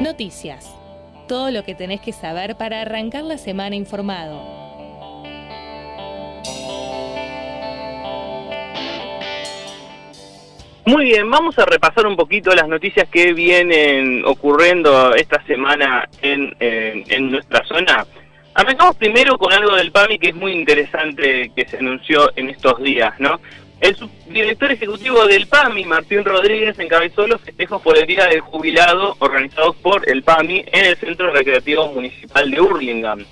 Noticias. Todo lo que tenés que saber para arrancar la semana informado. Muy bien, vamos a repasar un poquito las noticias que vienen ocurriendo esta semana en, en, nuestra zona. Arrancamos primero con algo del PAMI que es muy interesante que se anunció en estos días, ¿no? El subdirector ejecutivo del PAMI, Martín Rodríguez, encabezó los festejos por el Día del Jubilado organizados por el PAMI en el Centro Recreativo Municipal de Hurlingham,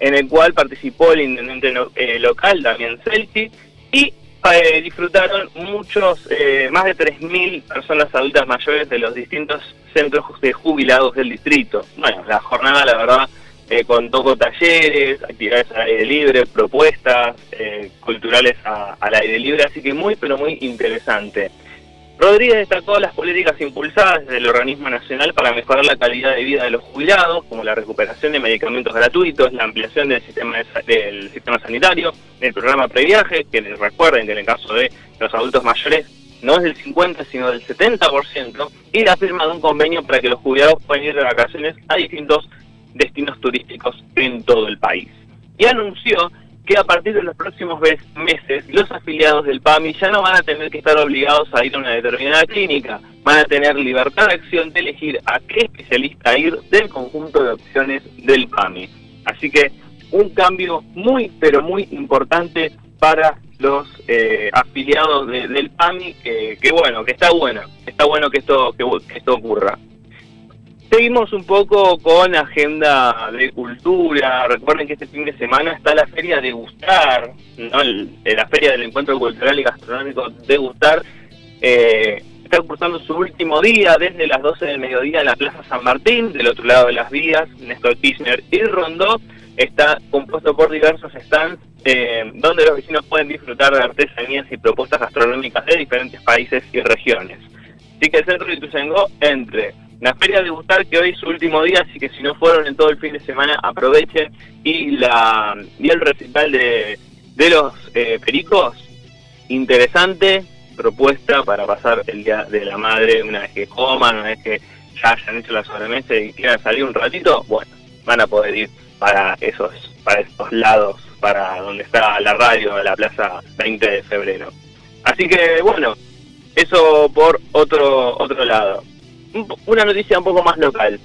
en el cual participó el intendente eh, local, Damián Celti, y eh, disfrutaron muchos, eh, más de 3.000 personas adultas mayores de los distintos centros de jubilados del distrito. Bueno, la jornada, la verdad, eh, con talleres, actividades al aire libre, propuestas eh, culturales al aire libre, así que muy, pero muy interesante. Rodríguez destacó las políticas impulsadas desde el organismo nacional para mejorar la calidad de vida de los jubilados, como la recuperación de medicamentos gratuitos, la ampliación del sistema, del sistema sanitario, el programa previaje, que les recuerden que en el caso de los adultos mayores no es del 50 sino del 70%, y la firma de un convenio para que los jubilados puedan ir de vacaciones a distintos destinos turísticos en todo el país. Y anunció que a partir de los próximos meses los afiliados del PAMI ya no van a tener que estar obligados a ir a una determinada clínica, van a tener libertad de acción de elegir a qué especialista ir del conjunto de opciones del PAMI. Así que un cambio muy pero muy importante para los eh, afiliados del PAMI, que, bueno, que está bueno, está bueno que esto, que esto ocurra. Seguimos un poco con agenda de cultura. Recuerden que este fin de semana está la Feria de Gustar, ¿no? la Feria del Encuentro Cultural y Gastronómico de Gustar. Eh, está cursando su último día desde las 12 del mediodía en la Plaza San Martín, del otro lado de las vías, Néstor Kirchner y Rondó. Está compuesto por diversos stands eh, donde los vecinos pueden disfrutar de artesanías y propuestas gastronómicas de diferentes países y regiones. Así que el centro de Ituzaingó entre la Feria de Gustar, que hoy es su último día, así que si no fueron en todo el fin de semana, aprovechen. Y, la, y el recital de, de los eh, pericos, interesante propuesta para pasar el Día de la Madre una vez que coman, una vez que ya hayan hecho la sobremesa y quieran salir un ratito, bueno, van a poder ir para esos, para esos lados, para donde está la radio, la plaza 20 de febrero. Así que bueno, eso por otro, otro lado una noticia un poco más local.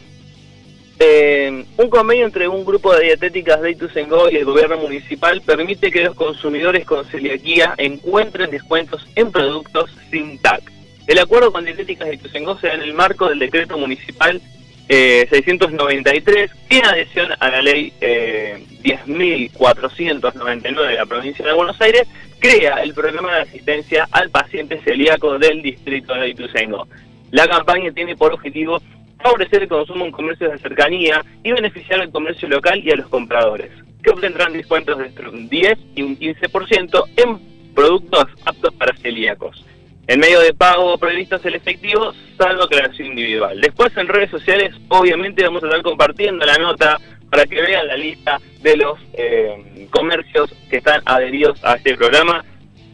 Eh, un convenio entre un grupo de dietéticas de Ituzaingó y el gobierno municipal permite que los consumidores con celiaquía encuentren descuentos en productos sin TAC. El acuerdo con dietéticas de Ituzaingó se da en el marco del decreto municipal 693, en adhesión a la ley 10.499 eh, de la provincia de Buenos Aires, crea el programa de asistencia al paciente celíaco del distrito de Ituzaingó. La campaña tiene por objetivo favorecer el consumo en comercios de cercanía y beneficiar al comercio local y a los compradores, que obtendrán descuentos de entre un 10 y un 15% en productos aptos para celíacos. En medio de pago previsto es el efectivo, salvo aclaración individual. Después en redes sociales, obviamente, vamos a estar compartiendo la nota para que vean la lista de los eh, comercios que están adheridos a este programa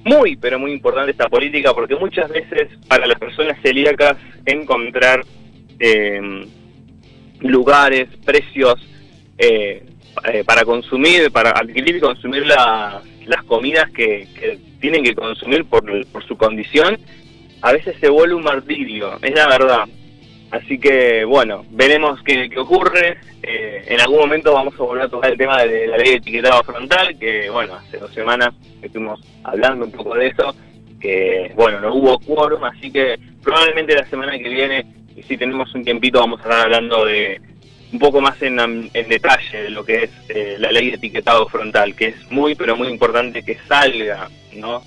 muy, pero muy importante esta política porque muchas veces para las personas celíacas encontrar em, lugares, precios eh, eh, para consumir, para adquirir y consumir las comidas que, tienen que consumir por, por su condición, a veces se vuelve un martirio, es la verdad. Así que bueno, veremos qué, ocurre. Eh, en algún momento vamos a volver a tocar el tema de la ley de etiquetado frontal, que bueno, hace dos semanas estuvimos hablando un poco de eso, que bueno, no hubo quórum, así que probablemente la semana que viene, y si tenemos un tiempito, vamos a estar hablando de un poco más en, detalle de lo que es eh, la ley de etiquetado frontal, que es muy, pero muy importante que salga, ¿no?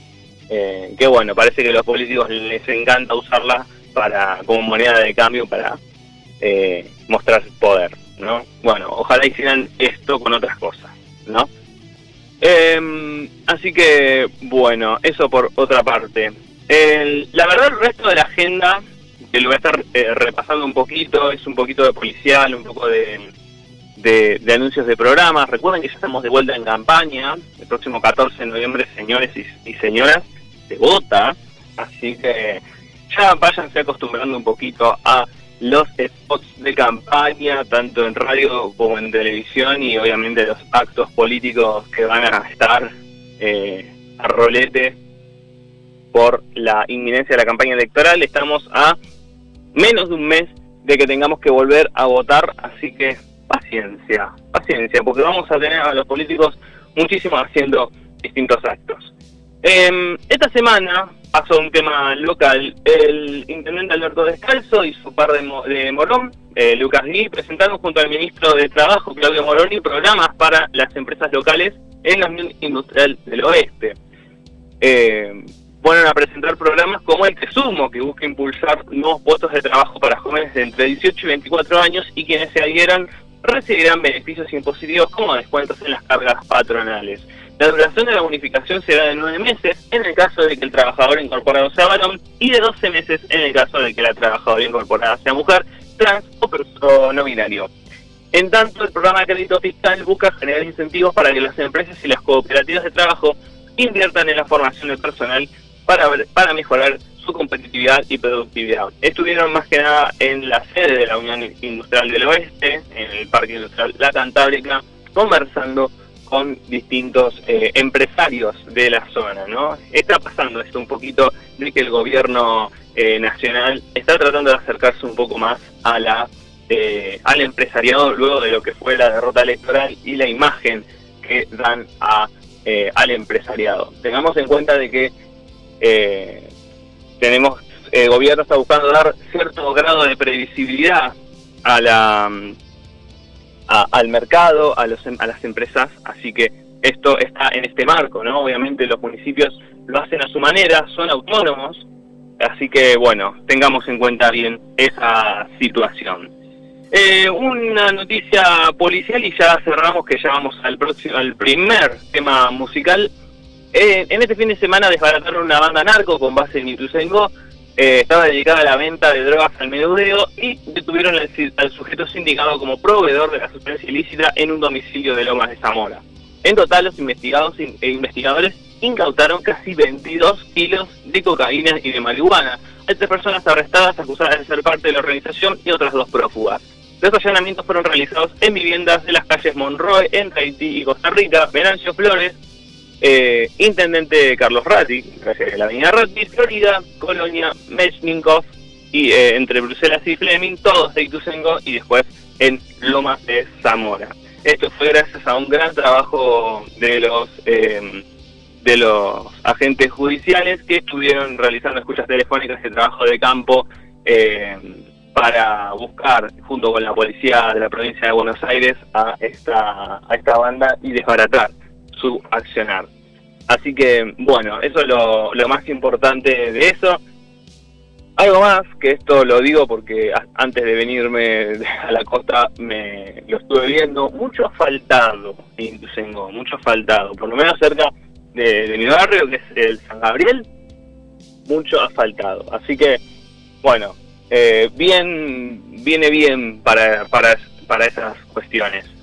Eh, que bueno, parece que a los políticos les encanta usarla para como moneda de cambio para eh, mostrar poder, ¿no? Bueno, ojalá hicieran esto con otras cosas, ¿no? Em, así que, bueno, eso por otra parte. la verdad, el resto de la agenda, que lo voy a estar eh, repasando un poquito, es un poquito de policial, un poco de, de, anuncios de programas. Recuerden que ya estamos de vuelta en campaña. El próximo 14 de noviembre, señores y, y señoras, se vota así que ya váyanse acostumbrando un poquito a los spots de campaña, tanto en radio como en televisión, y obviamente los actos políticos que van a estar eh, a rolete por la inminencia de la campaña electoral. Estamos a menos de un mes de que tengamos que volver a votar, así que paciencia, paciencia, porque vamos a tener a los políticos muchísimo haciendo distintos actos. Em, esta semana pasó un tema local. El intendente Alberto Descalzo y su par de, Morón, eh, Lucas Gui, presentaron junto al ministro de Trabajo, Claudio Moroni, programas para las empresas locales en la Unión Industrial del Oeste. Eh, a presentar programas como el que Sumo, que busca impulsar nuevos puestos de trabajo para jóvenes de entre 18 y 24 años y quienes se adhieran recibirán beneficios impositivos como descuentos en las cargas patronales. La duración de la bonificación será de 9 meses en el caso de que el trabajador incorporado sea varón y de 12 meses en el caso de que la trabajadora incorporada sea mujer, trans o, no binario. En tanto, el programa de crédito fiscal busca generar incentivos para que las empresas y las cooperativas de trabajo inviertan en la formación del personal para, para mejorar competitividad y productividad. Estuvieron más que nada en la sede de la Unión Industrial del Oeste, en el Parque Industrial La Cantábrica, conversando con distintos eh, empresarios de la zona, ¿no? Está pasando esto un poquito de que el gobierno eh, nacional está tratando de acercarse un poco más a la eh, al empresariado luego de lo que fue la derrota electoral y la imagen que dan a al empresariado. Tengamos en cuenta de que tenemos el gobierno está buscando dar cierto grado de previsibilidad a la al mercado, a, los, a las empresas, así que esto está en este marco, ¿no? Obviamente los municipios lo hacen a su manera, son autónomos, así que bueno, tengamos en cuenta bien esa situación. Eh, una noticia policial y ya cerramos que ya vamos al próximo, al primer tema musical. Eh, en este fin de semana desbarataron una banda narco con base en Ituzaingó eh, estaba dedicada a la venta de drogas al menudeo y detuvieron al, sujeto sindicado como proveedor de la sustancia ilícita en un domicilio de Lomas de Zamora. En total, los investigados e investigadores incautaron casi 22 kilos de cocaína y de marihuana. Hay tres personas arrestadas acusadas de ser parte de la organización y otras dos prófugas. Los allanamientos fueron realizados en viviendas de las calles Monroe, en Tahití y Costa Rica, Venancio Flores, eh, intendente Carlos Ratti, a la avenida Ratti, Florida, Colonia, Mechnikov, y eh, entre Bruselas y Fleming, todos de Ituzengo y después en Lomas de Zamora. Esto fue gracias a un gran trabajo de los eh, de los agentes judiciales que estuvieron realizando escuchas telefónicas y trabajo de campo para buscar, junto con la policía de la provincia de Buenos Aires, a esta, a esta banda y desbaratar su accionar. Así que, bueno, eso es lo, más importante de eso. Algo más, que esto lo digo porque antes de venirme a la costa me lo estuve viendo, mucho asfaltado mucho asfaltado, por lo menos cerca de, mi barrio, que es el San Gabriel, mucho asfaltado. Así que, bueno, eh, bien, viene bien para, para, para esas cuestiones.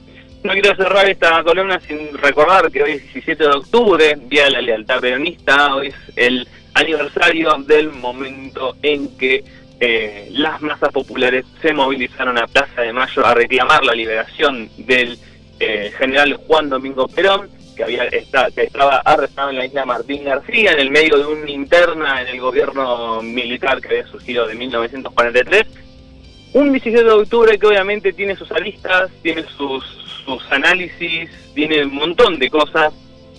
No quiero cerrar esta columna sin recordar que hoy es 17 de octubre, Día de la Lealtad Peronista, hoy es el aniversario del momento en que eh, las masas populares se movilizaron a Plaza de Mayo a reclamar la liberación del eh, general Juan Domingo Perón, que, había que estaba arrestado en la isla Martín García, en el medio de una interna en el gobierno militar que había surgido de 1943. Un 17 de octubre que obviamente tiene sus aristas, tiene sus, sus análisis, tiene un montón de cosas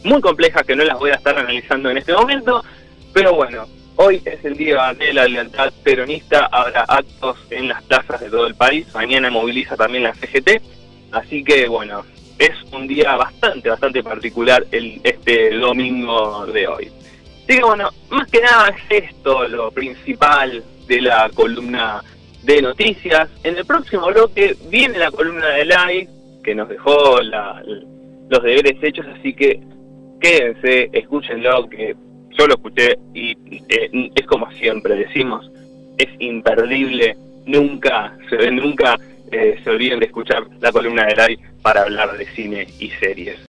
muy complejas que no las voy a estar analizando en este momento, pero bueno, hoy es el día de la lealtad peronista, habrá actos en las plazas de todo el país, mañana moviliza también la CGT, así que bueno, es un día bastante, bastante particular el, este domingo de hoy. Así que bueno, más que nada es esto lo principal de la columna de noticias. En el próximo bloque viene la columna de live que nos dejó los deberes hechos, así que quédense, escúchenlo, que yo lo escuché y eh, es como siempre decimos, es imperdible, nunca, se, nunca eh, se olviden de escuchar la columna de Lai para hablar de cine y series.